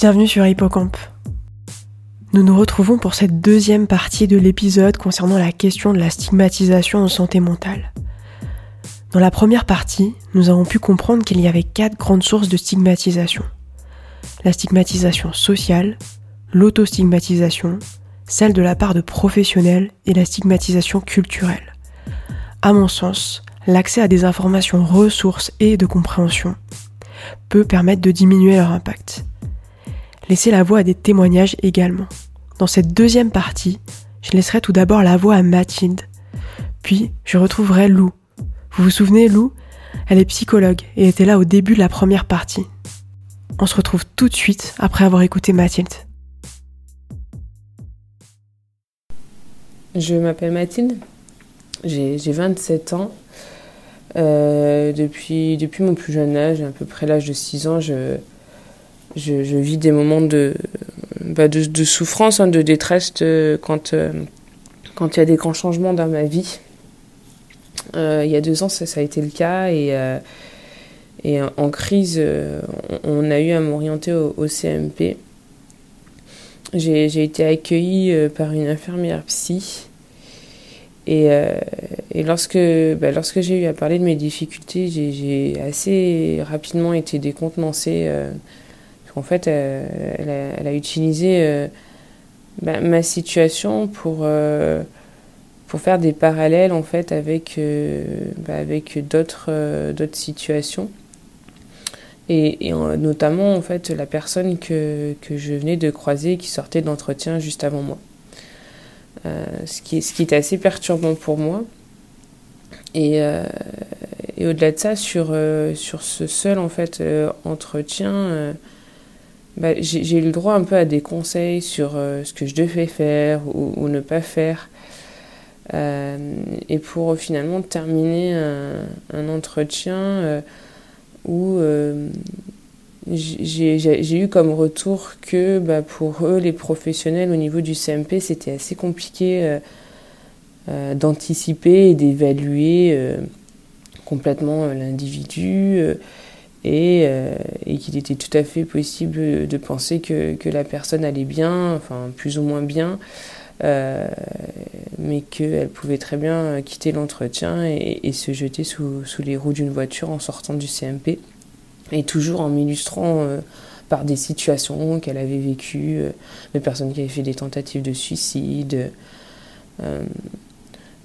Bienvenue sur Hippocampe. Nous nous retrouvons pour cette deuxième partie de l'épisode concernant la question de la stigmatisation en santé mentale. Dans la première partie, nous avons pu comprendre qu'il y avait quatre grandes sources de stigmatisation. La stigmatisation sociale, l'autostigmatisation, celle de la part de professionnels et la stigmatisation culturelle. À mon sens, l'accès à des informations ressources et de compréhension peut permettre de diminuer leur impact. Laissez la voix à des témoignages également. Dans cette deuxième partie, je laisserai tout d'abord la voix à Mathilde. Puis, je retrouverai Lou. Vous vous souvenez, Lou? Elle est psychologue et était là au début de la première partie. On se retrouve tout de suite après avoir écouté Mathilde. Je m'appelle Mathilde, j'ai 27 ans. Euh, depuis, depuis mon plus jeune âge, à peu près l'âge de 6 ans, je, je, vis des moments de, bah de, souffrance, hein, de détresse quand, euh, quand il y a des grands changements dans ma vie. Euh, il y a deux ans, ça, a été le cas et, et en crise, on, a eu à m'orienter au, CMP. J'ai été accueillie par une infirmière psy et, euh, et lorsque, bah, lorsque j'ai eu à parler de mes difficultés, j'ai assez rapidement été décontenancée. Euh, en fait, euh, elle, a, utilisé euh, ma situation pour, pour faire des parallèles en fait avec, bah, avec d'autres situations. Et, notamment en fait la personne que, que je venais de croiser qui sortait d'entretien juste avant moi. Euh, ce, qui, ce qui était assez perturbant pour moi. Et, euh, et au-delà de ça, sur, euh, sur ce seul en fait, entretien, bah, j'ai eu le droit un peu à des conseils sur ce que je devais faire ou, ne pas faire. et pour finalement terminer un, entretien où j'ai eu comme retour que bah, pour eux, les professionnels au niveau du CMP, c'était assez compliqué euh, euh, d'anticiper et d'évaluer euh, complètement l'individu et, et qu'il était tout à fait possible de penser que, que, la personne allait bien, enfin plus ou moins bien, mais qu'elle pouvait très bien quitter l'entretien et, et, se jeter sous, sous les roues d'une voiture en sortant du CMP et toujours en m'illustrant euh, par des situations qu'elle avait vécues, euh, de personnes qui avaient fait des tentatives de suicide.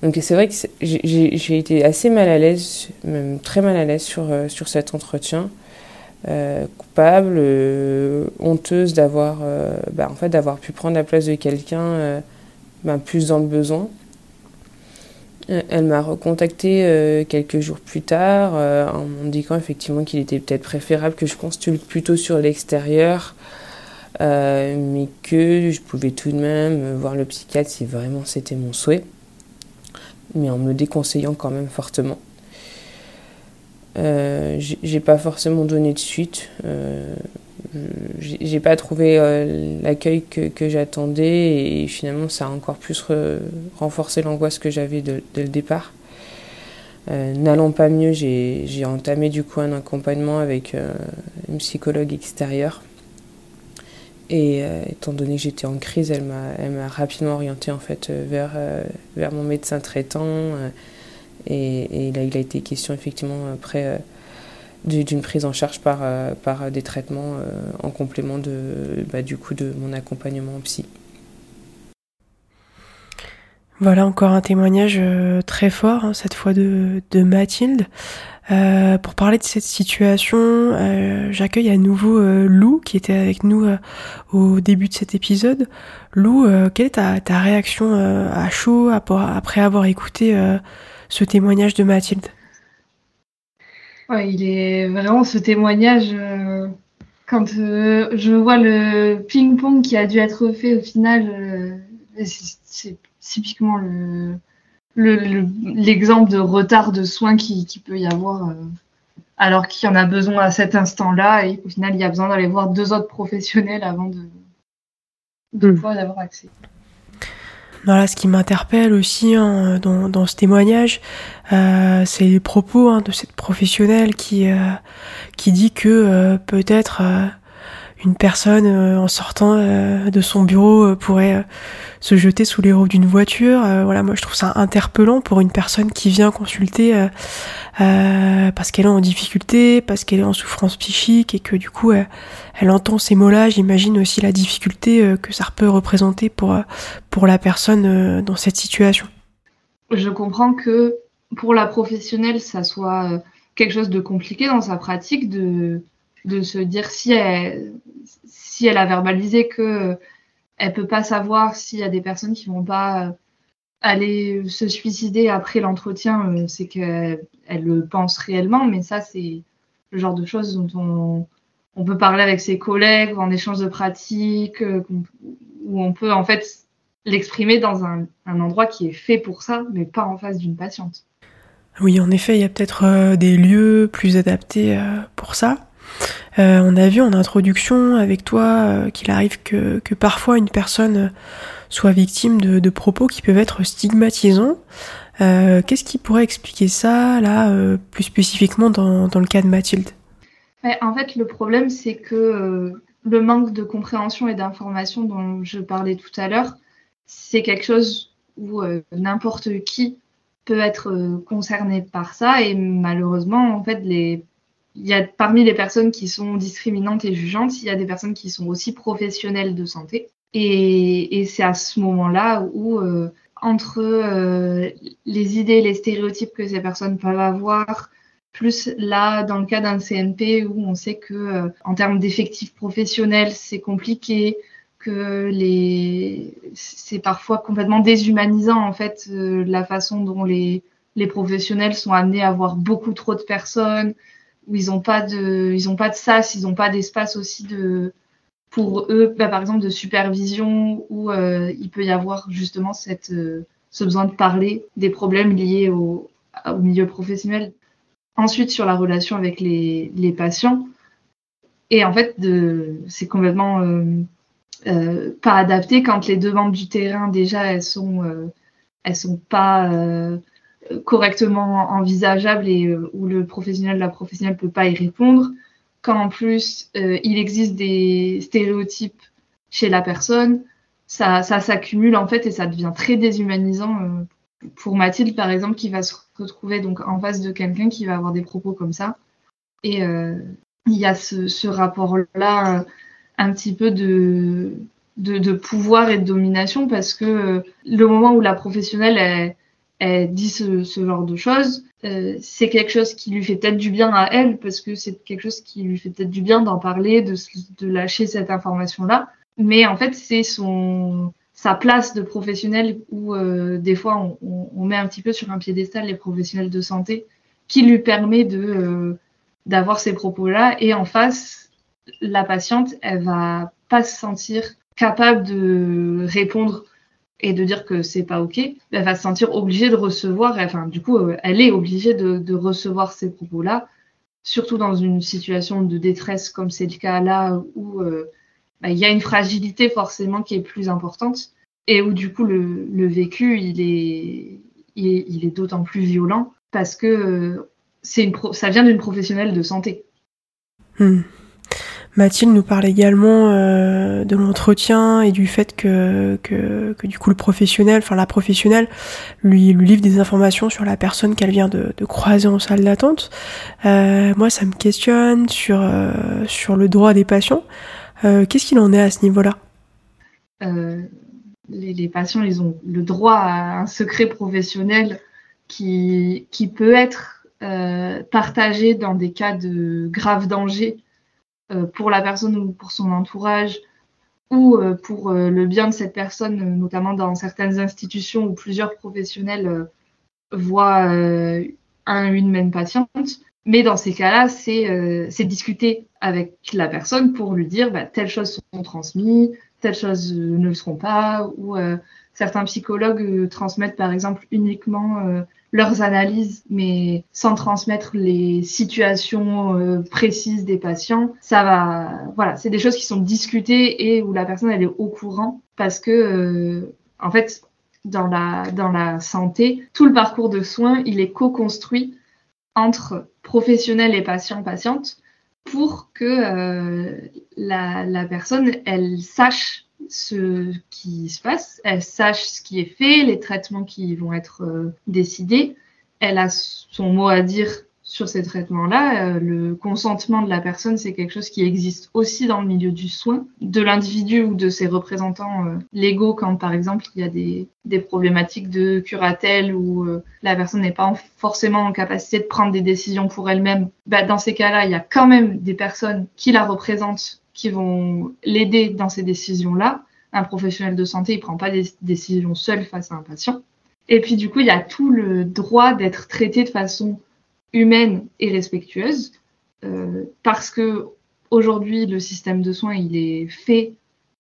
Euh, donc c'est vrai que j'ai été assez mal à l'aise, même très mal à l'aise sur, sur cet entretien. coupable, honteuse d'avoir bah, en fait, d'avoir pu prendre la place de quelqu'un bah, plus dans le besoin. Euh, elle m'a recontacté euh, quelques jours plus tard euh, en m'indiquant effectivement qu'il était peut-être préférable que je consulte plutôt sur l'extérieur, mais que je pouvais tout de même voir le psychiatre si vraiment c'était mon souhait, mais en me déconseillant quand même fortement. j'ai pas forcément donné de suite j'ai pas trouvé euh, l'accueil que, que j'attendais et finalement ça a encore plus renforcé l'angoisse que j'avais dès le départ. Euh, N'allant pas mieux, j'ai entamé du coup un accompagnement avec euh, une psychologue extérieure. Et euh, étant donné que j'étais en crise, elle m'a rapidement orientée en fait vers, vers mon médecin traitant. Et, là, il a été question effectivement après d'une prise en charge par, euh, par des traitements euh, en complément de, bah, du coup de mon accompagnement psy. Voilà encore un témoignage euh, très fort, hein, cette fois de, de Mathilde. Euh, pour parler de cette situation, euh, j'accueille à nouveau Lou qui était avec nous au début de cet épisode. Lou, quelle est ta, ta réaction à chaud après avoir écouté ce témoignage de Mathilde? Ouais, il est vraiment ce témoignage. Quand je vois le ping-pong qui a dû être fait au final, typiquement le l'exemple de retard de soins qui, qui peut y avoir alors qu'il y en a besoin à cet instant-là et au final il y a besoin d'aller voir deux autres professionnels avant de, de hmm. pouvoir y avoir accès. Voilà, ce qui m'interpelle aussi hein, dans, dans, ce témoignage, euh, c'est les propos hein, de cette professionnelle qui euh, qui dit que euh, peut-être euh, une personne en sortant de son bureau pourrait se jeter sous les roues d'une voiture. voilà, moi je trouve ça interpellant pour une personne qui vient consulter parce qu'elle est en difficulté, parce qu'elle est en souffrance psychique et que du coup elle, entend ces mots-là. J'imagine aussi la difficulté que ça peut représenter pour pour la personne dans cette situation. Je comprends que pour la professionnelle, ça soit euh, quelque chose de compliqué dans sa pratique de, de se dire si elle, si elle a verbalisé que euh, elle peut pas savoir s'il y a des personnes qui vont pas euh, aller se suicider après l'entretien, c'est qu'elle elle le pense réellement, mais ça c'est le genre de choses dont on, peut parler avec ses collègues en échange de pratiques, où on peut en fait l'exprimer dans un, endroit qui est fait pour ça, mais pas en face d'une patiente. Oui, en effet, il y a peut-être euh, des lieux plus adaptés euh, pour ça. Euh, on a vu en introduction avec toi qu'il arrive que, parfois une personne soit victime de, propos qui peuvent être stigmatisants. Qu'est-ce qui pourrait expliquer ça, là, plus spécifiquement dans, dans, le cas de Mathilde? En fait, le problème, c'est que le manque de compréhension et d'information dont je parlais tout à l'heure, c'est quelque chose où n'importe qui peut être euh, concerné par ça et malheureusement en fait les il y a parmi les personnes qui sont discriminantes et jugeantes, il y a des personnes qui sont aussi professionnelles de santé. Et, c'est à ce moment-là où, euh, entre euh, les idées, les stéréotypes que ces personnes peuvent avoir, plus là, dans le cas d'un CNP où on sait que, en termes d'effectifs professionnels, c'est compliqué, que les c'est parfois complètement déshumanisant en fait euh, la façon dont les les professionnels sont amenés à voir beaucoup trop de personnes où ils n'ont pas de ils pas de sas ils n'ont pas d'espace aussi de pour eux bah, par exemple de supervision où euh, il peut y avoir justement cette euh, ce besoin de parler des problèmes liés au, au milieu professionnel. Ensuite sur la relation avec les, les patients. Et en fait c'est complètement euh, pas adapté quand les demandes du terrain déjà elles sont elles sont pas correctement envisageables et où le professionnel la professionnelle peut pas y répondre quand en plus il existe des stéréotypes chez la personne ça, ça s'accumule en fait et ça devient très déshumanisant pour Mathilde par exemple qui va se retrouver donc en face de quelqu'un qui va avoir des propos comme ça. Et il y a ce, ce rapport là un petit peu de, de, pouvoir et de domination parce que euh, le moment où la professionnelle elle, dit ce, genre de choses, euh, c'est quelque chose qui lui fait peut-être du bien à elle parce que c'est quelque chose qui lui fait peut-être du bien d'en parler, de, de lâcher cette information-là. Mais en fait, c'est son sa place de professionnel où euh, des fois on, on, met un petit peu sur un piédestal les professionnels de santé qui lui permet de d'avoir ces propos-là et en face la patiente, elle va pas se sentir capable de répondre et de dire que c'est pas ok, elle va se sentir obligée de recevoir, enfin du coup euh, elle est obligée de, recevoir ces propos-là, surtout dans une situation de détresse comme c'est le cas là où euh, bah, il y a une fragilité forcément qui est plus importante et où du coup le, vécu il est, il est, d'autant plus violent parce que euh, c'est une ça vient d'une professionnelle de santé. Hmm. Mathilde nous parle également euh, de l'entretien et du fait que, du coup le professionnel, enfin la professionnelle, lui, lui livre des informations sur la personne qu'elle vient de, croiser en salle d'attente. Euh, moi, ça me questionne sur, euh, sur le droit des patients. Qu'est-ce qu'il en est à ce niveau-là? Les, les, patients, ils ont le droit à un secret professionnel qui, qui peut être partagé dans des cas de grave danger pour la personne ou pour son entourage ou euh, pour euh, le bien de cette personne, notamment dans certaines institutions où plusieurs professionnels voient un une même patiente. Mais dans ces cas-là, c'est discuter avec la personne pour lui dire bah, telles choses sont transmises, telles choses ne le seront pas, ou certains psychologues transmettent par exemple uniquement leurs analyses, mais sans transmettre les situations euh, précises des patients. Ça va, voilà, c'est des choses qui sont discutées et où la personne elle est au courant parce que, euh, en fait, dans la dans la santé, tout le parcours de soins il est co-construit entre professionnels et patients patientes pour que la, la, personne, elle sache ce qui se passe, elle sache ce qui est fait, les traitements qui vont être décidés, elle a son mot à dire sur ces traitements-là, euh, le consentement de la personne, c'est quelque chose qui existe aussi dans le milieu du soin, de l'individu ou de ses représentants euh, légaux, quand par exemple il y a des, problématiques de curatelle ou euh, la personne n'est pas forcément en capacité de prendre des décisions pour elle-même. Bah, dans ces cas-là, il y a quand même des personnes qui la représentent, qui vont l'aider dans ces décisions-là. Un professionnel de santé, il prend pas des décisions seul face à un patient. Et puis du coup, il y a tout le droit d'être traité de façon humaine et respectueuse, euh, parce que aujourd'hui le système de soins il est fait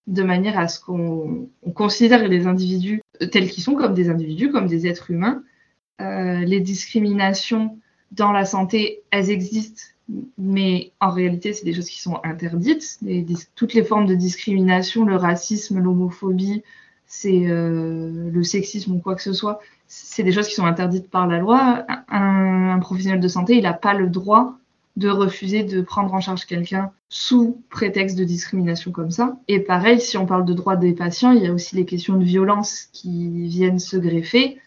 de manière à ce qu'on considère les individus tels qu'ils sont comme des individus, comme des êtres humains. Euh, les discriminations dans la santé, elles existent, mais en réalité, c'est des choses qui sont interdites. toutes les formes de discrimination, le racisme, l'homophobie, euh, le sexisme ou quoi que ce soit, c'est des choses qui sont interdites par la loi. Un, professionnel de santé, il n'a pas le droit de refuser de prendre en charge quelqu'un sous prétexte de discrimination comme ça. Et pareil, si on parle de droits des patients, il y a aussi les questions de violence qui viennent se greffer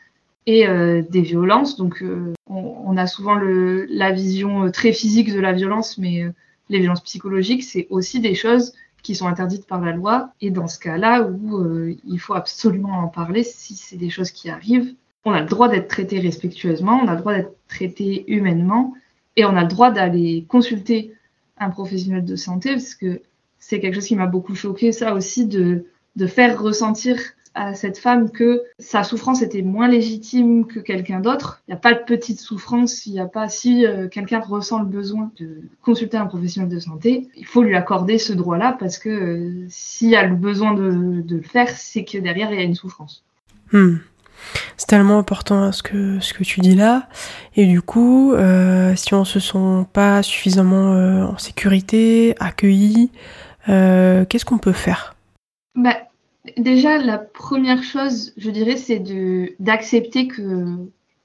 et euh, des violences. Donc, euh, on, a souvent la vision euh, très physique de la violence, mais les violences psychologiques, c'est aussi des choses qui sont interdites par la loi. Et dans ce cas-là, où il faut absolument en parler si c'est des choses qui arrivent, on a le droit d'être traité respectueusement, on a le droit d'être traité humainement, et on a le droit d'aller consulter un professionnel de santé, parce que c'est quelque chose qui m'a beaucoup choqué, ça aussi, de faire ressentir à cette femme que sa souffrance était moins légitime que quelqu'un d'autre. Il n'y a pas de petite souffrance, il n'y a pas si euh, quelqu'un ressent le besoin de consulter un professionnel de santé, il faut lui accorder ce droit-là parce que euh, s'il y a le besoin de, de le faire, c'est que derrière il y a une souffrance. Hmm. C'est tellement important ce que, ce que tu dis là. Et du coup, euh, si on se sent pas suffisamment euh, en sécurité, accueilli, qu'est-ce qu'on peut faire? Bah, Déjà, la première chose, je dirais, c'est d'accepter que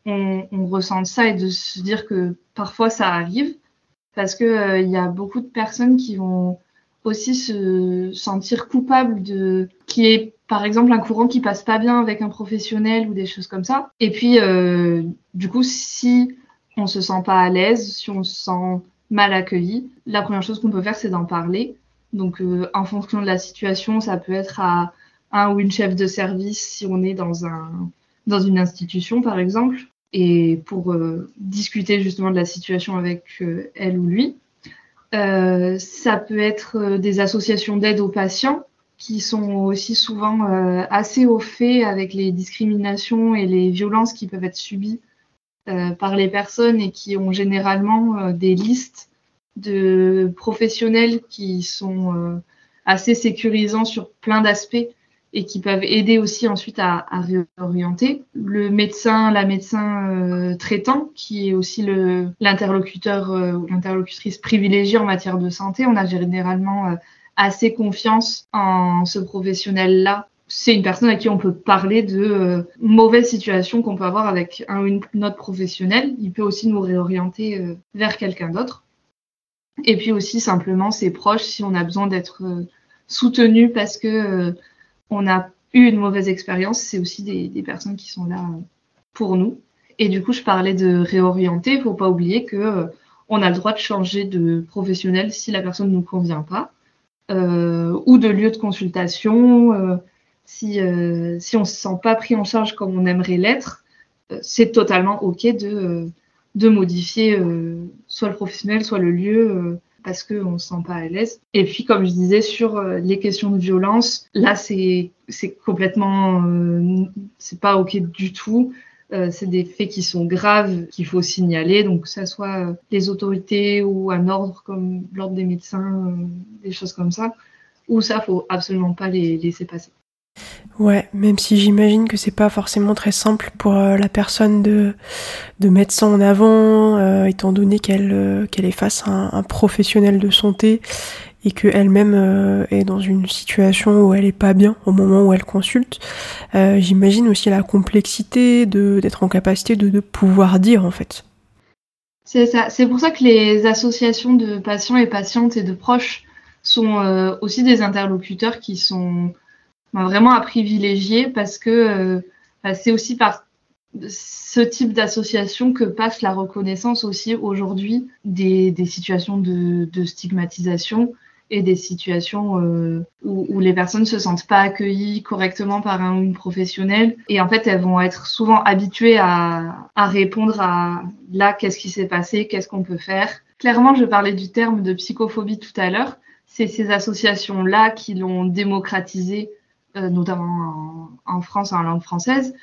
on, ressente ça et de se dire que parfois ça arrive. Parce que il y a beaucoup de personnes qui vont aussi se sentir coupables de qui est par exemple un courant qui passe pas bien avec un professionnel ou des choses comme ça. Et puis, euh, du coup, si on se sent pas à l'aise, si on se sent mal accueilli, la première chose qu'on peut faire, c'est d'en parler. Donc, euh, en fonction de la situation, ça peut être à un ou une chef de service si on est dans un dans une institution, par exemple, et pour euh, discuter justement de la situation avec elle ou lui. ça peut être des associations d'aide aux patients qui sont aussi souvent euh, assez au fait avec les discriminations et les violences qui peuvent être subies euh, par les personnes et qui ont généralement euh, des listes de professionnels qui sont assez sécurisants sur plein d'aspects et qui peuvent aider aussi ensuite à, réorienter. Le médecin, la médecin traitant, qui est aussi l'interlocuteur ou l'interlocutrice privilégiée en matière de santé, on a généralement assez confiance en ce professionnel-là. C'est une personne à qui on peut parler de euh, mauvaises situations qu'on peut avoir avec un ou une autre professionnel. Il peut aussi nous réorienter euh, vers quelqu'un d'autre. Et puis aussi simplement ses proches si on a besoin d'être euh, soutenu parce que on a eu une mauvaise expérience, c'est aussi des, personnes qui sont là pour nous. Et du coup, je parlais de réorienter. Il faut pas oublier que on a le droit de changer de professionnel si la personne ne nous convient pas. Euh, ou de lieu de consultation. Euh, si, euh, on ne se sent pas pris en charge comme on aimerait l'être, c'est totalement OK de modifier soit le professionnel, soit le lieu parce qu'on ne se sent pas à l'aise. Et puis, comme je disais, sur les questions de violence, là, c'est complètement, c'est pas OK du tout. Euh, c'est des faits qui sont graves, qu'il faut signaler, donc que ce soit euh, les autorités ou un ordre comme l'ordre des médecins, euh, des choses comme ça, ou ça, faut absolument pas les laisser passer. Ouais, même si j'imagine que c'est pas forcément très simple pour la personne de, de mettre ça en avant, étant donné qu'elle qu'elle est face à un, professionnel de santé et qu'elle-même euh, est dans une situation où elle est pas bien au moment où elle consulte. Euh, J'imagine aussi la complexité d'être en capacité de, de, pouvoir dire en fait. C'est ça. C'est pour ça que les associations de patients et patientes et de proches sont euh, aussi des interlocuteurs qui sont vraiment à privilégier parce que euh, ben, c'est aussi par ce type d'association que passe la reconnaissance aussi aujourd'hui des, des, situations de, stigmatisation et des situations euh, où, les personnes se sentent pas accueillies correctement par un ou une professionnelle et en fait elles vont être souvent habituées à, à répondre à là qu'est-ce qui s'est passé, qu'est-ce qu'on peut faire. Clairement, je parlais du terme de psychophobie tout à l'heure. C'est ces associations là qui l'ont démocratisé, notamment en, en France en langue française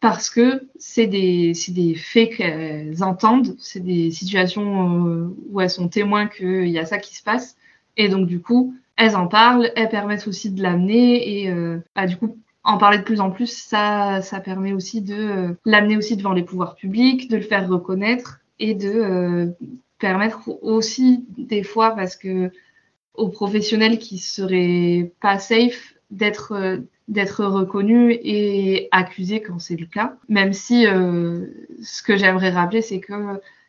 parce que c'est des, des faits qu'elles entendent, c'est des situations euh, où elles sont témoins qu'il y a ça qui se passe. Et donc, du coup, elles en parlent, elles permettent aussi de l'amener et euh, bah, du coup, en parler de plus en plus, ça, ça permet aussi de euh, l'amener aussi devant les pouvoirs publics, de le faire reconnaître et de euh, permettre aussi des fois, parce que aux professionnels qui seraient pas safe, d'être euh, d'être reconnu et accusé quand c'est le cas. Même si euh, ce que j'aimerais rappeler, c'est que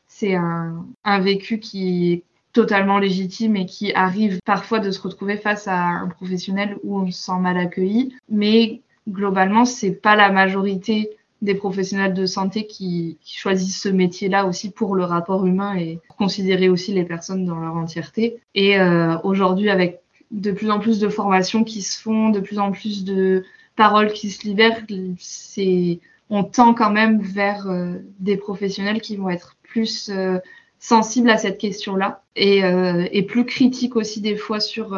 c'est un, un vécu qui est totalement légitime et qui arrive parfois de se retrouver face à un professionnel où on se sent mal accueilli. Mais globalement, c'est pas la majorité des professionnels de santé qui, choisissent ce métier-là aussi pour le rapport humain et pour considérer aussi les personnes dans leur entièreté. Et euh, aujourd'hui, avec de plus en plus de formations qui se font, de plus en plus de paroles qui se libèrent. On tend quand même vers euh, des professionnels qui vont être plus euh, sensibles à cette question-là et, euh, et, plus critiques aussi des fois sur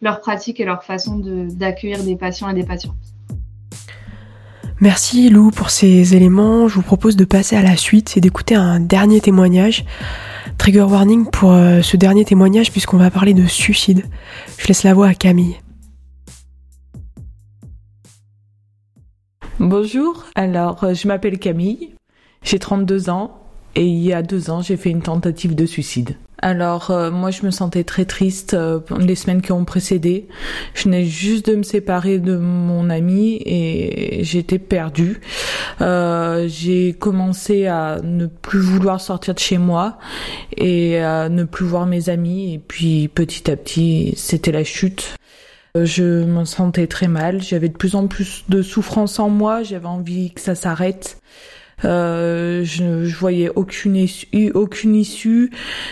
leur pratique et leur façon d'accueillir des patients et des patientes. Merci Lou pour ces éléments. Je vous propose de passer à la suite et d'écouter un dernier témoignage. Trigger warning pour euh, ce dernier témoignage puisqu'on va parler de suicide. Je laisse la voix à Camille. Bonjour, alors euh, je m'appelle Camille, j'ai 32 ans et il y a deux ans j'ai fait une tentative de suicide. Alors euh, moi je me sentais très triste euh, les semaines qui ont précédé. Je venais juste de me séparer de mon ami et j'étais perdue. Euh, j'ai commencé à ne plus vouloir sortir de chez moi et à ne plus voir mes amis et puis petit à petit c'était la chute. Je me sentais très mal, j'avais de plus en plus de souffrance en moi, j'avais envie que ça s'arrête. Euh, je, je, voyais aucune issue.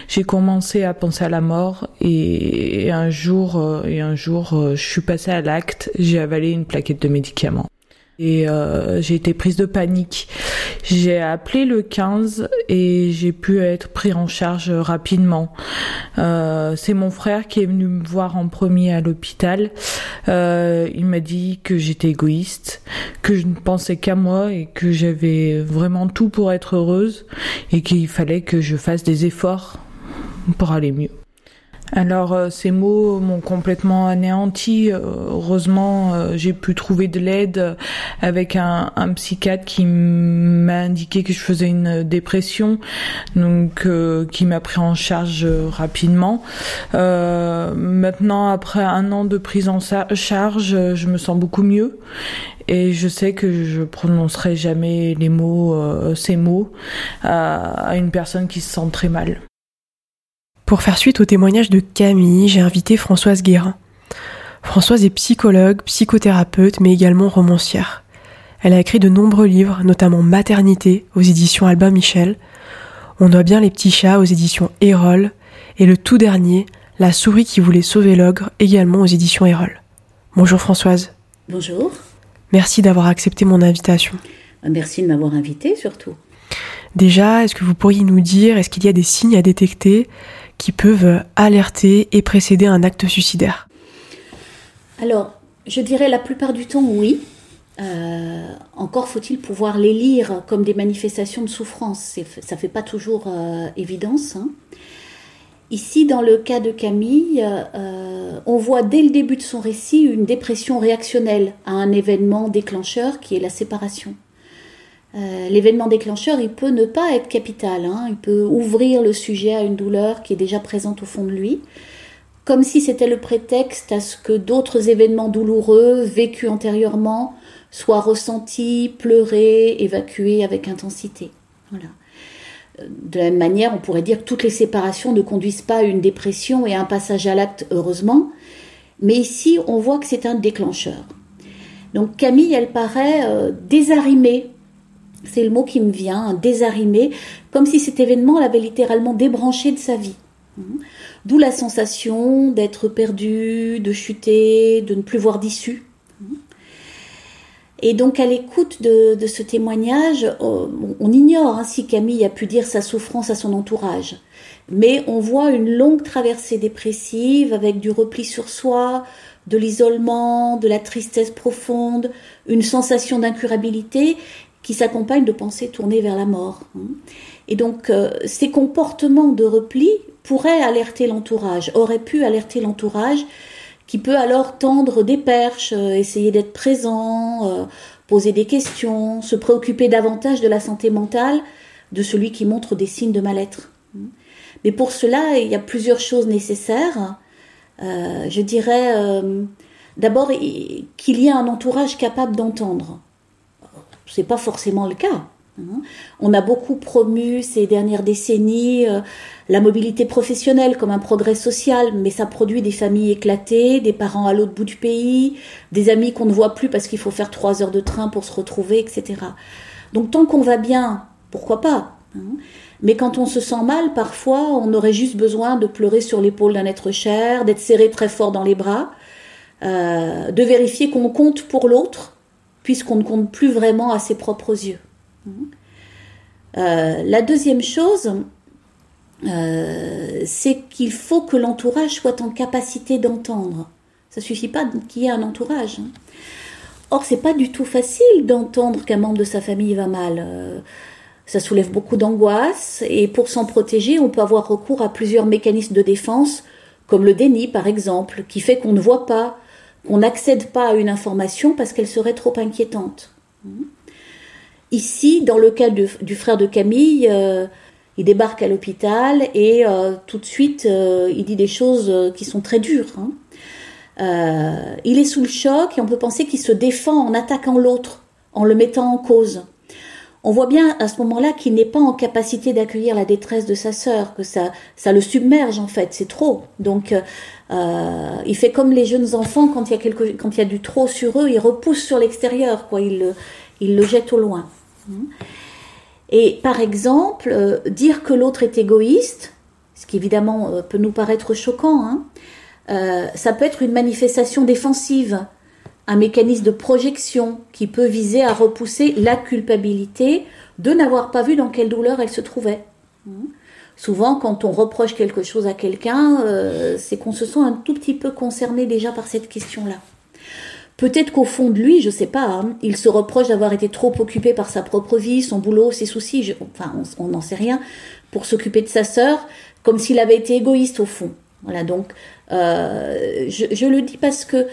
J'ai commencé à penser à la mort et, et un jour, euh, et un jour, euh, je suis passée à l'acte. J'ai avalé une plaquette de médicaments et euh, j'ai été prise de panique. J'ai appelé le 15 et j'ai pu être pris en charge rapidement. Euh, c'est mon frère qui est venu me voir en premier à l'hôpital. Euh, il m'a dit que j'étais égoïste, que je ne pensais qu'à moi et que j'avais vraiment tout pour être heureuse et qu'il fallait que je fasse des efforts pour aller mieux. Alors euh, ces mots m'ont complètement anéanti. Euh, heureusement, euh, j'ai pu trouver de l'aide avec un, psychiatre qui m'a indiqué que je faisais une dépression, donc qui m'a pris en charge rapidement. maintenant, après un an de prise en charge, je me sens beaucoup mieux et je sais que je prononcerai jamais les mots, ces mots, à une personne qui se sent très mal. Pour faire suite au témoignage de Camille, j'ai invité Françoise Guérin. Françoise est psychologue, psychothérapeute, mais également romancière. Elle a écrit de nombreux livres, notamment Maternité aux éditions Albin Michel, On doit bien les petits chats aux éditions Erol, et le tout dernier, La souris qui voulait sauver l'ogre, également aux éditions Erol. Bonjour Françoise. Bonjour. Merci d'avoir accepté mon invitation. Merci de m'avoir invité surtout. Déjà, est-ce que vous pourriez nous dire, est-ce qu'il y a des signes à détecter? Qui peuvent alerter et précéder un acte suicidaire Alors, je dirais la plupart du temps oui. Euh, encore faut-il pouvoir les lire comme des manifestations de souffrance. Ça ne fait pas toujours euh, évidence. Hein. Ici, dans le cas de Camille, euh, on voit dès le début de son récit une dépression réactionnelle à un événement déclencheur qui est la séparation. Euh, l'événement déclencheur, il peut ne pas être capital, hein. il peut ouvrir le sujet à une douleur qui est déjà présente au fond de lui, comme si c'était le prétexte à ce que d'autres événements douloureux, vécus antérieurement, soient ressentis, pleurés, évacués avec intensité. Voilà. De la même manière, on pourrait dire que toutes les séparations ne conduisent pas à une dépression et à un passage à l'acte, heureusement. Mais ici, on voit que c'est un déclencheur. Donc Camille, elle paraît euh, désarrimée. C'est le mot qui me vient, hein, désarrimée, comme si cet événement l'avait littéralement débranché de sa vie. D'où la sensation d'être perdue, de chuter, de ne plus voir d'issue. Et donc à l'écoute de, ce témoignage, euh, on ignore hein, si Camille a pu dire sa souffrance à son entourage, mais on voit une longue traversée dépressive avec du repli sur soi, de l'isolement, de la tristesse profonde, une sensation d'incurabilité qui s'accompagne de pensées tournées vers la mort. Hein. Et donc euh, ces comportements de repli pourraient alerter l'entourage, auraient pu alerter l'entourage qui peut alors tendre des perches, euh, essayer d'être présent, euh, poser des questions, se préoccuper davantage de la santé mentale de celui qui montre des signes de mal-être. Mais pour cela, il y a plusieurs choses nécessaires. Je dirais d'abord qu'il y ait un entourage capable d'entendre. C'est pas forcément le cas. Hein. On a beaucoup promu ces dernières décennies la mobilité professionnelle comme un progrès social, mais ça produit des familles éclatées, des parents à l'autre bout du pays, des amis qu'on ne voit plus parce qu'il faut faire trois heures de train pour se retrouver, etc. Donc tant qu'on va bien, pourquoi pas hein. Mais quand on se sent mal, parfois, on aurait juste besoin de pleurer sur l'épaule d'un être cher, d'être serré très fort dans les bras, euh, de vérifier qu'on compte pour l'autre, puisqu'on ne compte plus vraiment à ses propres yeux. Hein. Euh, la deuxième chose, euh, c'est qu'il faut que l'entourage soit en capacité d'entendre. Ça suffit pas qu'il y ait un entourage. Hein. Or, c'est pas du tout facile d'entendre qu'un membre de sa famille va mal. Euh, ça soulève beaucoup d'angoisse et pour s'en protéger, on peut avoir recours à plusieurs mécanismes de défense, comme le déni par exemple, qui fait qu'on ne voit pas, qu'on n'accède pas à une information parce qu'elle serait trop inquiétante. Ici, dans le cas du, frère de Camille, euh, il débarque à l'hôpital et euh, tout de suite, euh, il dit des choses qui sont très dures. Hein. il est sous le choc et on peut penser qu'il se défend en attaquant l'autre, en le mettant en cause. On voit bien à ce moment-là qu'il n'est pas en capacité d'accueillir la détresse de sa sœur, que ça, ça le submerge en fait, c'est trop. Donc il fait comme les jeunes enfants quand il y a quand il y a du trop sur eux, il repousse sur l'extérieur, quoi, il le, le jette au loin. Et par exemple, euh, dire que l'autre est égoïste, ce qui évidemment euh, peut nous paraître choquant, hein, euh, ça peut être une manifestation défensive, un mécanisme de projection qui peut viser à repousser la culpabilité de n'avoir pas vu dans quelle douleur elle se trouvait. Hein. Souvent, quand on reproche quelque chose à quelqu'un, c'est qu'on se sent un tout petit peu concerné déjà par cette question-là. Peut-être qu'au fond de lui, je sais pas, hein, il se reproche d'avoir été trop occupé par sa propre vie, son boulot, ses soucis, enfin on n'en sait rien, pour s'occuper de sa sœur, comme s'il avait été égoïste au fond. Voilà, donc euh, je, le dis parce que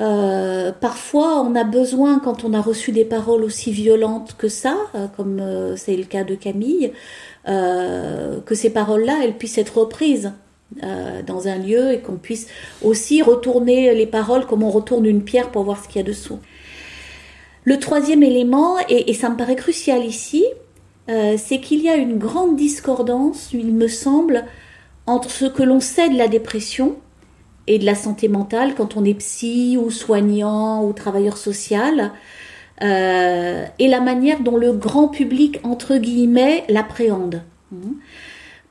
euh, parfois on a besoin, quand on a reçu des paroles aussi violentes que ça, euh, comme c'est le cas de Camille, que ces paroles-là, elles puissent être reprises euh, dans un lieu et qu'on puisse aussi retourner les paroles comme on retourne une pierre pour voir ce qu'il y a dessous. Le troisième élément, et, ça me paraît crucial ici, euh, c'est qu'il y a une grande discordance, il me semble, entre ce que l'on sait de la dépression et de la santé mentale quand on est psy ou soignant ou travailleur social, euh, et la manière dont le grand public, entre guillemets, l'appréhende.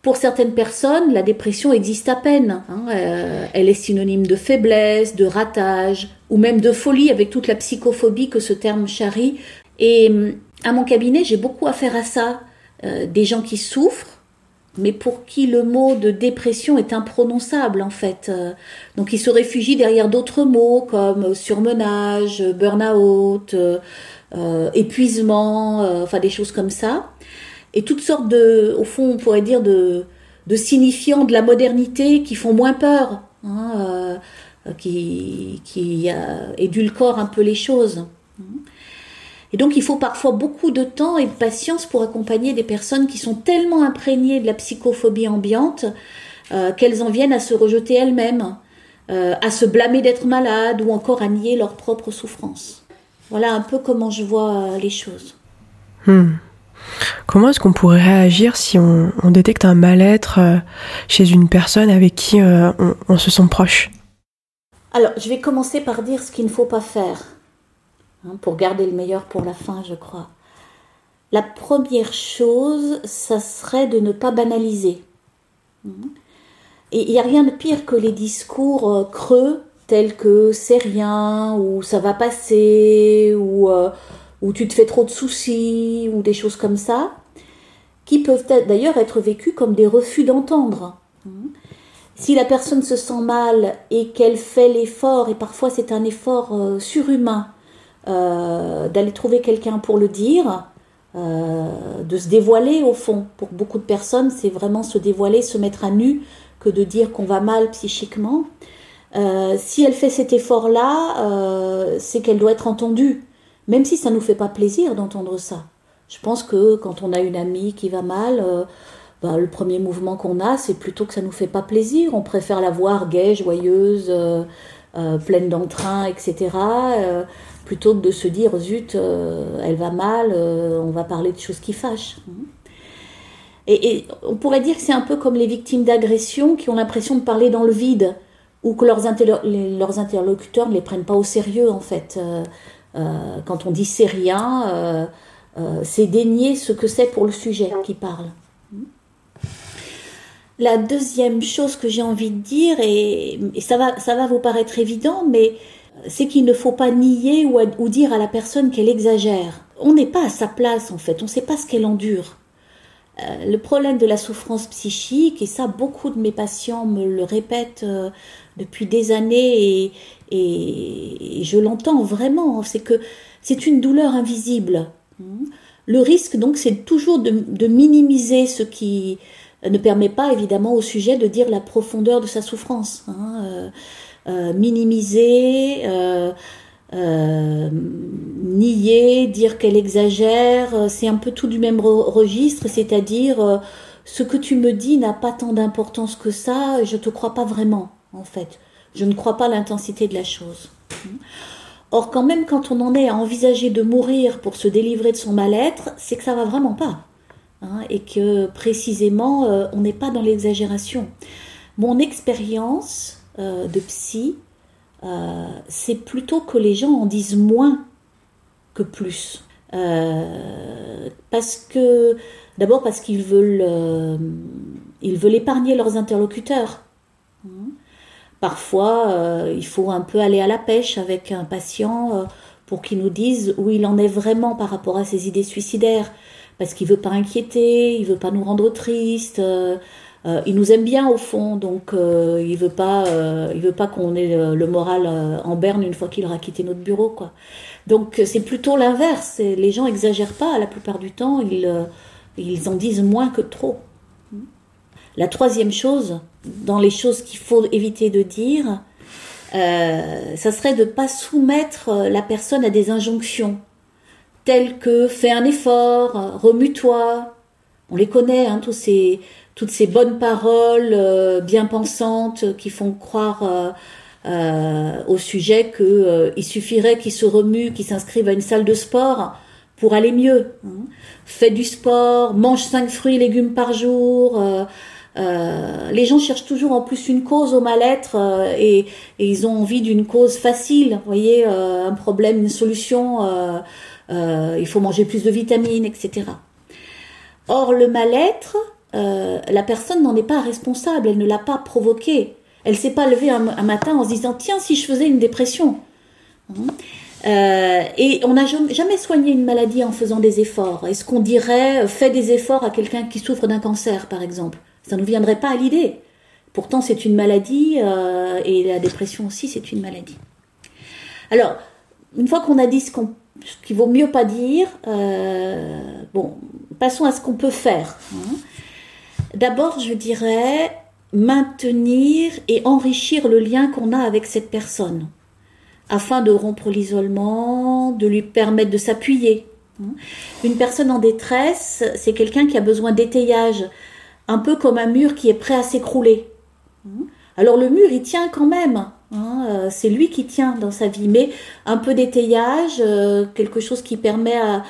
Pour certaines personnes, la dépression existe à peine. Hein. Euh, elle est synonyme de faiblesse, de ratage, ou même de folie avec toute la psychophobie que ce terme charrie. Et hum, à mon cabinet, j'ai beaucoup affaire à ça. Euh, des gens qui souffrent, mais pour qui le mot de dépression est imprononçable en fait. Euh, donc ils se réfugient derrière d'autres mots comme surmenage, burn-out, épuisement, enfin des choses comme ça et toutes sortes de, au fond, on pourrait dire de, de signifiants de la modernité qui font moins peur, hein, euh, qui, qui euh, édulcorent un peu les choses. Et donc il faut parfois beaucoup de temps et de patience pour accompagner des personnes qui sont tellement imprégnées de la psychophobie ambiante euh, qu'elles en viennent à se rejeter elles-mêmes, euh, à se blâmer d'être malades ou encore à nier leur propre souffrance. Voilà un peu comment je vois les choses. Hmm. Comment est-ce qu'on pourrait réagir si on, détecte un mal-être euh, chez une personne avec qui euh, on, se sent proche? Alors, je vais commencer par dire ce qu'il ne faut pas faire, hein, pour garder le meilleur pour la fin, je crois. La première chose, ça serait de ne pas banaliser. Hein. Et il n'y a rien de pire que les discours euh, creux tels que c'est rien, ou ça va passer, ou, ou tu te fais trop de soucis, ou des choses comme ça qui peuvent d'ailleurs être vécus comme des refus d'entendre. Si la personne se sent mal et qu'elle fait l'effort, et parfois c'est un effort euh, surhumain, euh, d'aller trouver quelqu'un pour le dire, euh, de se dévoiler au fond. Pour beaucoup de personnes, c'est vraiment se dévoiler, se mettre à nu, que de dire qu'on va mal psychiquement. si elle fait cet effort-là, c'est qu'elle doit être entendue, même si ça ne nous fait pas plaisir d'entendre ça. Je pense que quand on a une amie qui va mal, euh, bah, le premier mouvement qu'on a, c'est plutôt que ça nous fait pas plaisir. On préfère la voir gaie, joyeuse, euh, euh, pleine d'entrain, etc. plutôt que de se dire zut, elle va mal, on va parler de choses qui fâchent. Et, on pourrait dire que c'est un peu comme les victimes d'agression qui ont l'impression de parler dans le vide ou que leurs, interlocuteurs ne les prennent pas au sérieux en fait. quand on dit c'est rien, euh, c'est dénier ce que c'est pour le sujet qui parle. La deuxième chose que j'ai envie de dire, et, ça va vous paraître évident, mais c'est qu'il ne faut pas nier ou, dire à la personne qu'elle exagère. On n'est pas à sa place en fait, on ne sait pas ce qu'elle endure. Euh, le problème de la souffrance psychique, et ça beaucoup de mes patients me le répètent euh, depuis des années, et, je l'entends vraiment, c'est que c'est une douleur invisible. Le risque, donc, c'est toujours de, minimiser ce qui ne permet pas, évidemment, au sujet de dire la profondeur de sa souffrance. Hein. Euh, euh, minimiser, euh, nier, dire qu'elle exagère, c'est un peu tout du même registre, c'est-à-dire ce que tu me dis n'a pas tant d'importance que ça, je ne te crois pas vraiment, en fait. Je ne crois pas l'intensité de la chose. Or, quand même, quand on en est à envisager de mourir pour se délivrer de son mal-être, c'est que ça va vraiment pas. Hein, et que précisément, euh, on n'est pas dans l'exagération. Mon expérience euh, de psy, euh, c'est plutôt que les gens en disent moins que plus. parce que, d'abord parce qu'ils veulent, ils veulent épargner leurs interlocuteurs. Hein? Parfois, euh, il faut un peu aller à la pêche avec un patient euh, pour qu'il nous dise où il en est vraiment par rapport à ses idées suicidaires, parce qu'il veut pas inquiéter, il veut pas nous rendre tristes. Euh, il nous aime bien au fond, donc il veut pas, il veut pas qu'on ait le, moral en berne une fois qu'il aura quitté notre bureau, quoi. Donc c'est plutôt l'inverse. Les gens exagèrent pas la plupart du temps, ils, ils en disent moins que trop. La troisième chose, dans les choses qu'il faut éviter de dire, euh, ça serait de pas soumettre la personne à des injonctions telles que fais un effort, remue-toi. On les connaît, hein, tous ces, toutes ces bonnes paroles euh, bien pensantes qui font croire euh, au sujet qu'il suffirait qu'il se remue, qu'il s'inscrive à une salle de sport pour aller mieux. Hein. Du sport, mange cinq fruits et légumes par jour. Euh, les gens cherchent toujours en plus une cause au mal-être euh, et, ils ont envie d'une cause facile. Vous voyez, euh, un problème, une solution, il faut manger plus de vitamines, etc. Or, le mal-être, la personne n'en est pas responsable, elle ne l'a pas provoqué. Elle s'est pas levée un, matin en se disant tiens si je faisais une dépression. Hein et on n'a jamais soigné une maladie en faisant des efforts. Est-ce qu'on dirait fais des efforts à quelqu'un qui souffre d'un cancer, par exemple? Ça ne nous viendrait pas à l'idée. Pourtant, c'est une maladie euh, et la dépression aussi, c'est une maladie. Alors, une fois qu'on a dit ce qu'il vaut mieux pas dire, euh, bon, passons à ce qu'on peut faire. Hein. D'abord, je dirais maintenir et enrichir le lien qu'on a avec cette personne, afin de rompre l'isolement, de lui permettre de s'appuyer. Une personne en détresse, c'est quelqu'un qui a besoin d'étayage, un peu comme un mur qui est prêt à s'écrouler. Alors le mur, il tient quand même. Hein, euh, c'est lui qui tient dans sa vie, mais un peu d'étayage, euh, quelque chose qui permet à,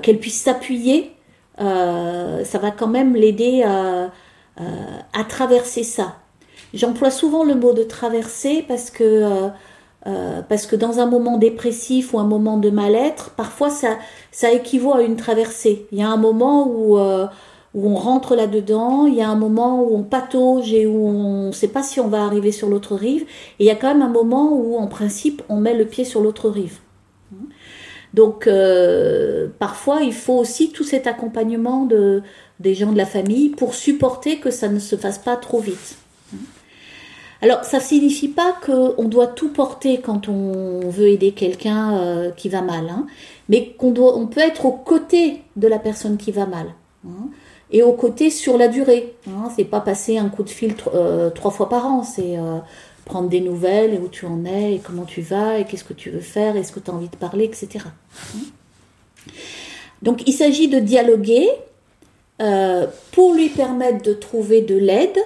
qu'elle puisse s'appuyer ça va quand même l'aider à, à, traverser ça. J'emploie souvent le mot de traverser parce que euh, parce que dans un moment dépressif ou un moment de mal-être, parfois ça, ça équivaut à une traversée. Il y a un moment où, euh, où on rentre là-dedans, il y a un moment où on patauge et où on ne sait pas si on va arriver sur l'autre rive, et il y a quand même un moment où en principe on met le pied sur l'autre rive. Donc euh, parfois il faut aussi tout cet accompagnement de, des gens de la famille pour supporter que ça ne se fasse pas trop vite. Alors, ça ne signifie pas qu'on doit tout porter quand on veut aider quelqu'un euh, qui va mal, hein, mais qu'on peut être aux côtés de la personne qui va mal. Hein, et aux côtés sur la durée. Hein, c'est pas passer un coup de fil euh, trois fois par an, c'est prendre des nouvelles et où tu en es et comment tu vas et qu'est-ce que tu veux faire, est-ce que tu as envie de parler, etc. Donc il s'agit de dialoguer pour lui permettre de trouver de l'aide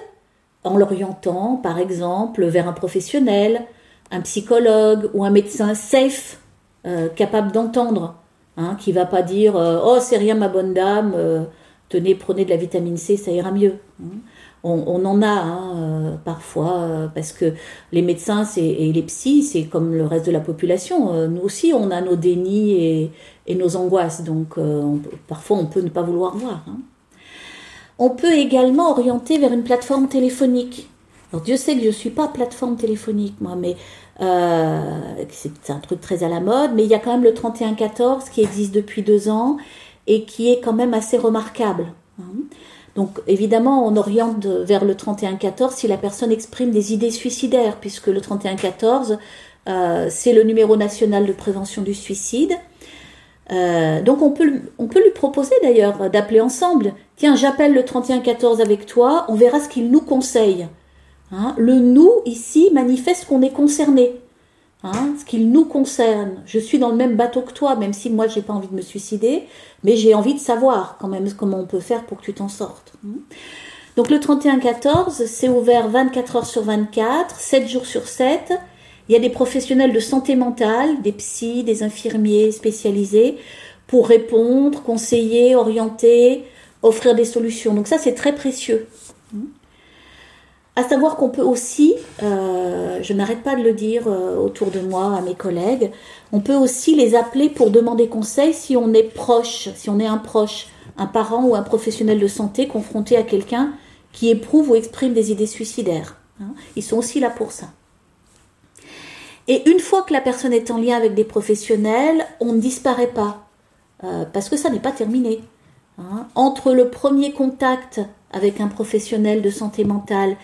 en l'orientant, par exemple, vers un professionnel, un psychologue ou un médecin safe, euh, capable d'entendre, hein, qui va pas dire euh, oh c'est rien ma bonne dame, euh, tenez prenez de la vitamine C ça ira mieux. On, en a hein, parfois parce que les médecins et les psys c'est comme le reste de la population. nous aussi on a nos dénis et, et nos angoisses donc parfois on peut ne pas vouloir voir. On peut également orienter vers une plateforme téléphonique. Alors Dieu sait que je ne suis pas plateforme téléphonique, moi, mais euh, c'est un truc très à la mode, mais il y a quand même le 3114 qui existe depuis deux ans et qui est quand même assez remarquable. Hein. Donc évidemment, on oriente vers le 3114 si la personne exprime des idées suicidaires, puisque le 3114, euh, c'est le numéro national de prévention du suicide. Euh, donc on peut, on peut lui proposer d'ailleurs d'appeler ensemble. Tiens, j'appelle le 3114 avec toi, on verra ce qu'il nous conseille. Hein, le nous ici manifeste qu'on est concerné. Hein, ce qu'il nous concerne. Je suis dans le même bateau que toi, même si moi j'ai pas envie de me suicider, mais j'ai envie de savoir quand même comment on peut faire pour que tu t'en sortes. Hein. Donc le 3114, c'est ouvert 24 heures sur 24, 7 jours sur 7. Il y a des professionnels de santé mentale, des psys, des infirmiers spécialisés pour répondre, conseiller, orienter, offrir des solutions. Donc ça, c'est très précieux. À savoir qu'on peut aussi, euh, je n'arrête pas de le dire euh, autour de moi à mes collègues, on peut aussi les appeler pour demander conseil si on est proche, si on est un proche, un parent ou un professionnel de santé confronté à quelqu'un qui éprouve ou exprime des idées suicidaires. Hein. Ils sont aussi là pour ça. Et une fois que la personne est en lien avec des professionnels, on ne disparaît pas, euh, parce que ça n'est pas terminé. Hein. Entre le premier contact avec un professionnel de santé mentale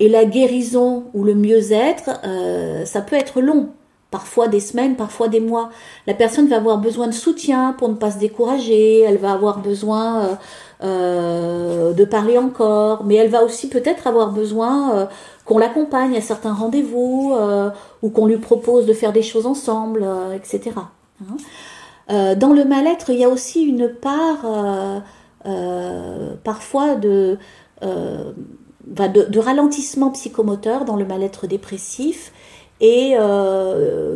et la guérison ou le mieux-être, euh, ça peut être long, parfois des semaines, parfois des mois. La personne va avoir besoin de soutien pour ne pas se décourager, elle va avoir besoin euh, de parler encore, mais elle va aussi peut-être avoir besoin qu'on l'accompagne à certains rendez-vous euh, ou qu'on lui propose de faire des choses ensemble, euh, etc. Hein. Euh, dans le mal-être, il y a aussi une part parfois de, de, ralentissement psychomoteur dans le mal-être dépressif et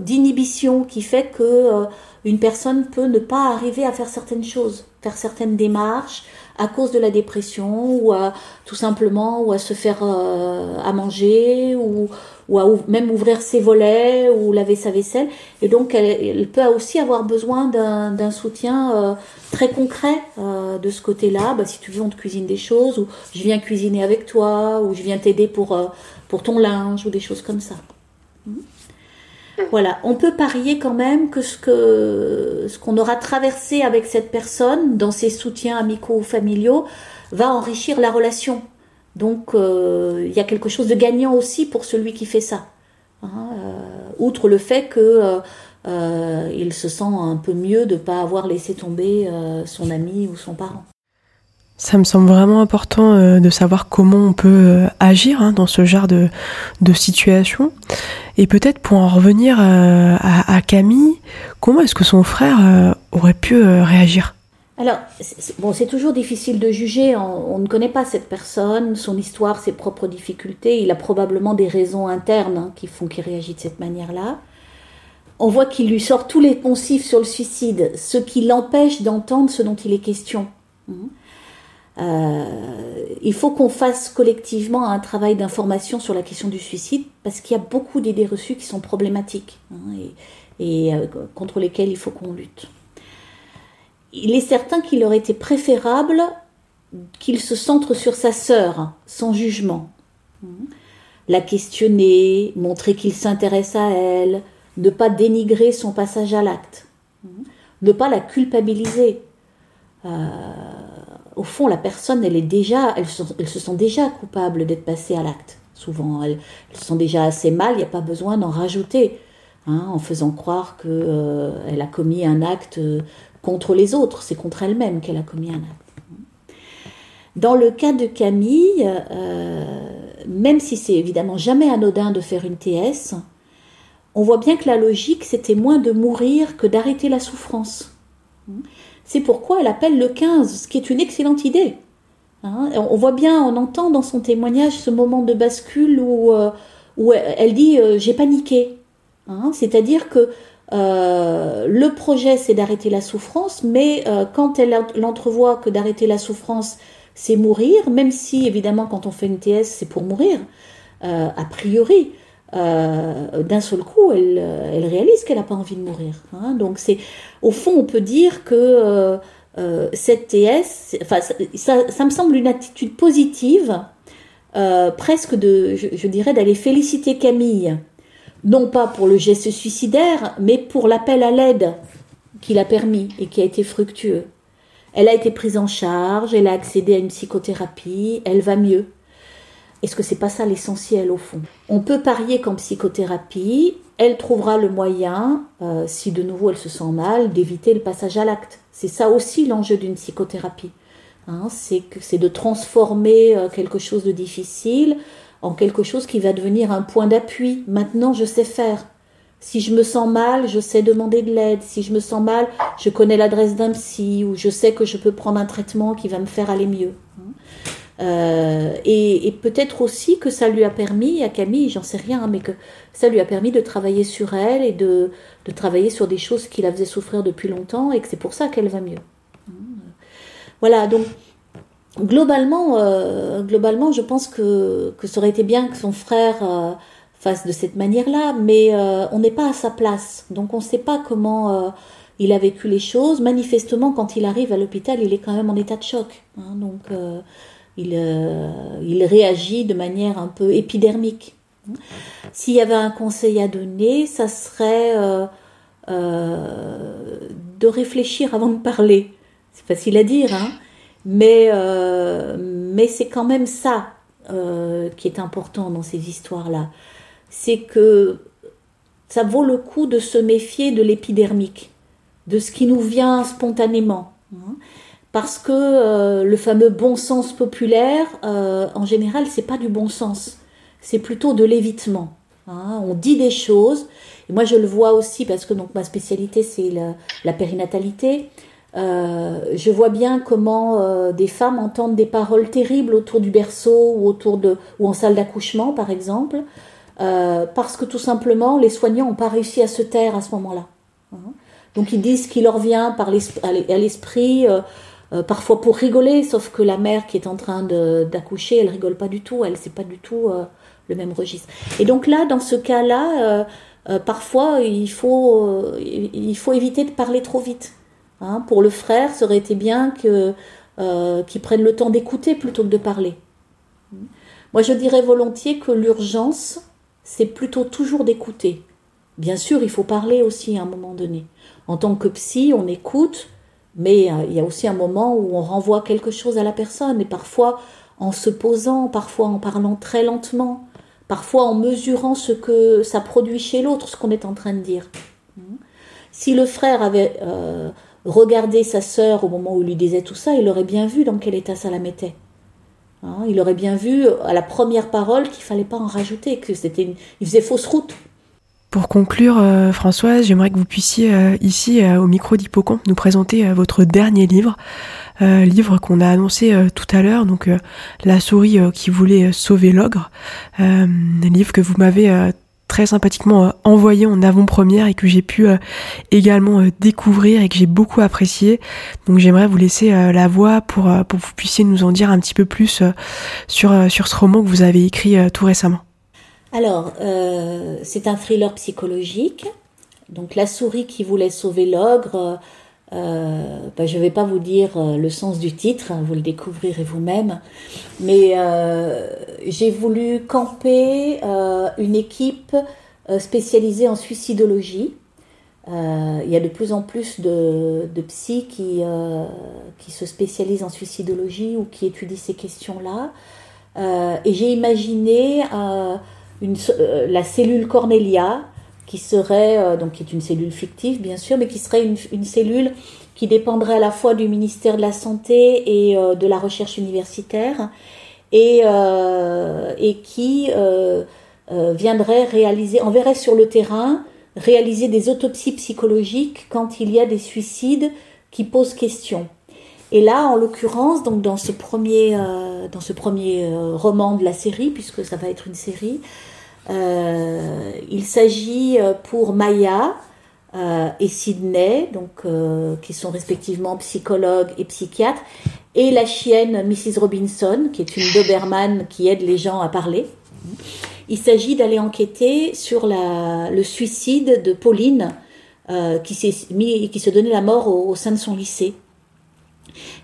d'inhibition qui fait que une personne peut ne pas arriver à faire certaines choses, faire certaines démarches, à cause de la dépression ou à, tout simplement ou à se faire euh, à manger ou, ou à même ouvrir ses volets ou laver sa vaisselle. Et donc elle, peut aussi avoir besoin d'un soutien euh, très concret euh, de ce côté-là. Bah, si tu veux, on te cuisine des choses ou je viens cuisiner avec toi ou je viens t'aider pour, pour ton linge ou des choses comme ça. Hmm. Voilà, on peut parier quand même que ce que ce qu'on aura traversé avec cette personne dans ses soutiens amicaux ou familiaux va enrichir la relation. Donc euh, il y a quelque chose de gagnant aussi pour celui qui fait ça. Hein, euh, outre le fait que euh, il se sent un peu mieux de pas avoir laissé tomber son ami ou son parent. Ça me semble vraiment important euh, de savoir comment on peut euh, agir hein, dans ce genre de, situation. Et peut-être pour en revenir euh, à, Camille, comment est-ce que son frère aurait pu réagir? Alors, bon, c'est toujours difficile de juger. On, ne connaît pas cette personne, son histoire, ses propres difficultés. Il a probablement des raisons internes hein, qui font qu'il réagit de cette manière-là. On voit qu'il lui sort tous les poncifs sur le suicide, ce qui l'empêche d'entendre ce dont il est question. Mmh. Il faut qu'on fasse collectivement un travail d'information sur la question du suicide parce qu'il y a beaucoup d'idées reçues qui sont problématiques hein, et, contre lesquelles il faut qu'on lutte. Il est certain qu'il aurait été préférable qu'il se centre sur sa sœur, sans jugement. La questionner, montrer qu'il s'intéresse à elle, ne pas dénigrer son passage à l'acte, ne pas la culpabiliser. Euh, au fond, la personne, elle est déjà, elle se, sent déjà coupable d'être passée à l'acte. Souvent, elle, se sent déjà assez mal, il n'y a pas besoin d'en rajouter, hein, en faisant croire qu'elle euh, a commis un acte contre les autres, c'est contre elle-même qu'elle a commis un acte. Dans le cas de Camille, euh, même si c'est évidemment jamais anodin de faire une TS, on voit bien que la logique, c'était moins de mourir que d'arrêter la souffrance. C'est pourquoi elle appelle le 15, ce qui est une excellente idée. Hein. on voit bien, on entend dans son témoignage ce moment de bascule où, euh, elle dit euh, j'ai paniqué. Hein. C'est-à-dire que le projet c'est d'arrêter la souffrance, mais quand elle entrevoit que d'arrêter la souffrance c'est mourir, même si évidemment quand on fait une TS c'est pour mourir, euh, a priori, euh, d'un seul coup, elle, elle réalise qu'elle n'a pas envie de mourir. Hein. Donc c'est, au fond, on peut dire que euh, cette TS, enfin, ça, me semble une attitude positive, presque de, je dirais, d'aller féliciter Camille, non pas pour le geste suicidaire, mais pour l'appel à l'aide qu'il a permis et qui a été fructueux. Elle a été prise en charge, elle a accédé à une psychothérapie, elle va mieux. Est-ce que c'est pas ça l'essentiel au fond? On peut parier qu'en psychothérapie, elle trouvera le moyen, euh, si de nouveau elle se sent mal, d'éviter le passage à l'acte. C'est ça aussi l'enjeu d'une psychothérapie. Hein, c'est de transformer euh, quelque chose de difficile en quelque chose qui va devenir un point d'appui. Maintenant, je sais faire. Si je me sens mal, je sais demander de l'aide. Si je me sens mal, je connais l'adresse d'un psy ou je sais que je peux prendre un traitement qui va me faire aller mieux. Euh, et, peut-être aussi que ça lui a permis, à Camille, j'en sais rien, mais que ça lui a permis de travailler sur elle et de, travailler sur des choses qui la faisaient souffrir depuis longtemps et que c'est pour ça qu'elle va mieux. Voilà, donc globalement, euh, globalement je pense que, ça aurait été bien que son frère euh, face de cette manière-là, mais on n'est pas à sa place. Donc on ne sait pas comment il a vécu les choses. Manifestement, quand il arrive à l'hôpital, il est quand même en état de choc. Hein. donc il, il réagit de manière un peu épidermique. S'il y avait un conseil à donner, ça serait de réfléchir avant de parler. C'est facile à dire, hein mais, mais c'est quand même ça qui est important dans ces histoires-là c'est que ça vaut le coup de se méfier de l'épidermique, de ce qui nous vient spontanément. Hein. Parce que euh, le fameux bon sens populaire, euh, en général, c'est pas du bon sens, c'est plutôt de l'évitement. Hein. On dit des choses, et moi je le vois aussi parce que donc ma spécialité c'est la, périnatalité. Euh, je vois bien comment des femmes entendent des paroles terribles autour du berceau ou autour de ou en salle d'accouchement par exemple, parce que tout simplement les soignants n'ont pas réussi à se taire à ce moment-là. Hein. Donc ils disent ce qui leur vient à l'esprit, euh, euh, parfois pour rigoler, sauf que la mère qui est en train d'accoucher, elle rigole pas du tout, elle c'est pas du tout le même registre. Et donc là, dans ce cas-là, parfois il faut, il faut éviter de parler trop vite. Hein. Pour le frère, ça aurait été bien que qu'il prenne le temps d'écouter plutôt que de parler. Moi, je dirais volontiers que l'urgence, c'est plutôt toujours d'écouter. Bien sûr, il faut parler aussi à un moment donné. En tant que psy, on écoute, mais euh, il y a aussi un moment où on renvoie quelque chose à la personne, et parfois en se posant, parfois en parlant très lentement, parfois en mesurant ce que ça produit chez l'autre, ce qu'on est en train de dire. Si le frère avait euh, regardé sa sœur au moment où il lui disait tout ça, il aurait bien vu dans quel état ça la mettait. Hein, il aurait bien vu à la première parole qu'il fallait pas en rajouter, que c'était il faisait fausse route. Pour conclure, euh, Françoise, j'aimerais que vous puissiez euh, ici au micro d'Hippocampe nous présenter votre dernier livre, livre qu'on a annoncé tout à l'heure, donc La souris qui voulait sauver l'ogre, livre que vous m'avez très sympathiquement envoyé en avant-première et que j'ai pu également découvrir et que j'ai beaucoup apprécié. Donc j'aimerais vous laisser la voix pour, pour que vous puissiez nous en dire un petit peu plus sur, sur ce roman que vous avez écrit tout récemment. Alors, c'est un thriller psychologique. Donc la souris qui voulait sauver l'ogre euh, bah, je ne vais pas vous dire euh, le sens du titre, hein, vous le découvrirez vous-même, mais euh, j'ai voulu camper une équipe spécialisée en suicidologie. il y a de plus en plus de, psy qui se spécialisent en suicidologie ou qui étudient ces questions-là. et j'ai imaginé une, la cellule Cornelia, qui serait, euh, donc qui est une cellule fictive bien sûr, mais qui serait une, cellule qui dépendrait à la fois du ministère de la Santé et euh, de la recherche universitaire, et, euh, et qui viendrait réaliser, enverrait sur le terrain, réaliser des autopsies psychologiques quand il y a des suicides qui posent question. Et là, en l'occurrence, donc dans ce premier, dans ce premier roman de la série, puisque ça va être une série, euh, il s'agit euh, pour Maya euh, et Sydney, donc, qui sont respectivement psychologues et psychiatres, et la chienne Mrs. Robinson, qui est une Doberman qui aide les gens à parler. Il s'agit d'aller enquêter sur la, le suicide de Pauline, qui, s'est mis, qui se donnait la mort au sein de son lycée.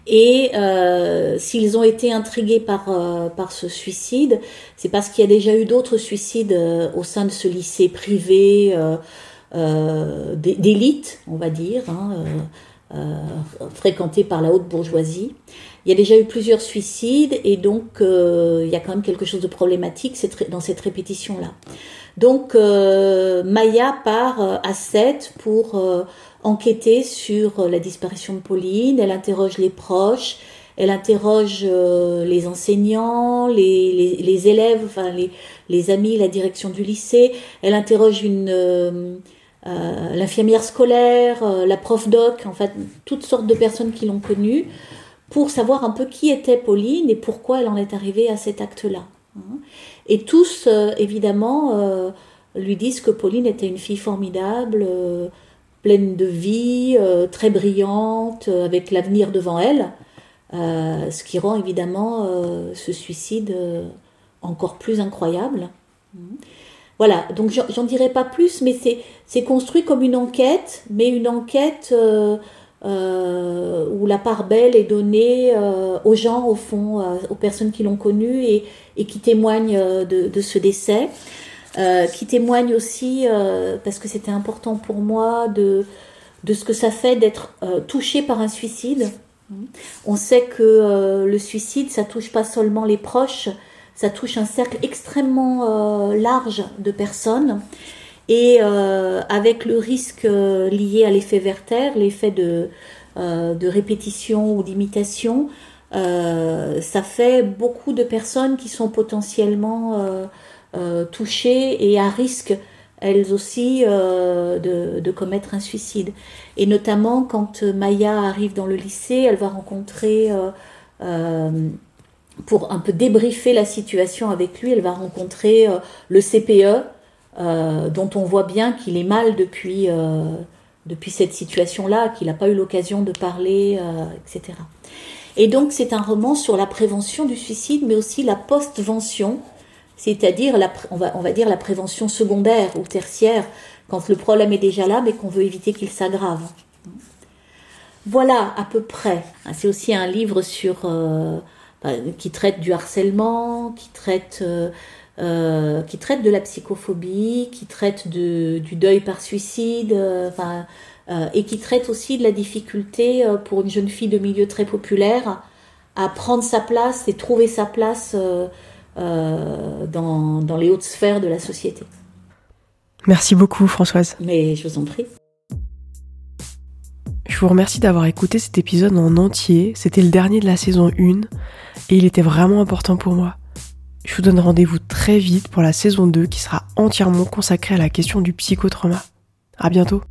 Et euh, s'ils ont été intrigués par, euh, par ce suicide, c'est parce qu'il y a déjà eu d'autres suicides euh, au sein de ce lycée privé d'élite, on va dire, hein, fréquenté par la haute bourgeoisie. Il y a déjà eu plusieurs suicides et donc il y a quand même quelque chose de problématique dans cette répétition-là. Donc Maya part à 7 pour enquêter sur euh, la disparition de Pauline, elle interroge les proches, elle interroge euh, les enseignants, les, élèves, enfin les, amis, la direction du lycée, elle interroge une euh, l'infirmière scolaire, la prof doc, en fait toutes sortes de personnes qui l'ont connue pour savoir un peu qui était Pauline et pourquoi elle en est arrivée à cet acte-là. Et tous, évidemment, lui disent que Pauline était une fille formidable, pleine de vie, euh, très brillante, euh, avec l'avenir devant elle, euh, ce qui rend évidemment ce suicide encore plus incroyable. Voilà, donc j'en dirai pas plus, mais c'est construit comme une enquête, mais une enquête où la part belle est donnée aux gens, au fond, aux personnes qui l'ont connu et, qui témoignent de ce décès. Euh, qui témoigne aussi, euh, parce que c'était important pour moi, de, de ce que ça fait d'être euh, touché par un suicide. On sait que le suicide, ça touche pas seulement les proches, ça touche un cercle extrêmement large de personnes. Et avec le risque lié à l'effet Werther, l'effet de, de répétition ou d'imitation, ça fait beaucoup de personnes qui sont potentiellement touchées et à risque elles aussi euh, de, commettre un suicide. Et notamment quand Maya arrive dans le lycée, elle va rencontrer, euh, pour un peu débriefer la situation avec lui, elle va rencontrer le CPE, dont on voit bien qu'il est mal depuis, depuis cette situation-là, qu'il n'a pas eu l'occasion de parler, etc. Et donc c'est un roman sur la prévention du suicide, mais aussi la postvention, c'est-à-dire on va, on va dire la prévention secondaire ou tertiaire, quand le problème est déjà là, mais qu'on veut éviter qu'il s'aggrave. Voilà à peu près. C'est aussi un livre sur euh, bah, qui traite du harcèlement, qui traite euh, euh, qui traite de la psychophobie, qui traite de, du deuil par suicide, et qui traite aussi de la difficulté pour une jeune fille de milieu très populaire à prendre sa place et trouver sa place euh, dans, dans les hautes sphères de la société. Merci beaucoup Françoise. Mais je vous en prie. Je vous remercie d'avoir écouté cet épisode en entier. C'était le dernier de la saison 1 et il était vraiment important pour moi. Je vous donne rendez-vous très vite pour la saison 2 qui sera entièrement consacrée à la question du psychotrauma. À bientôt.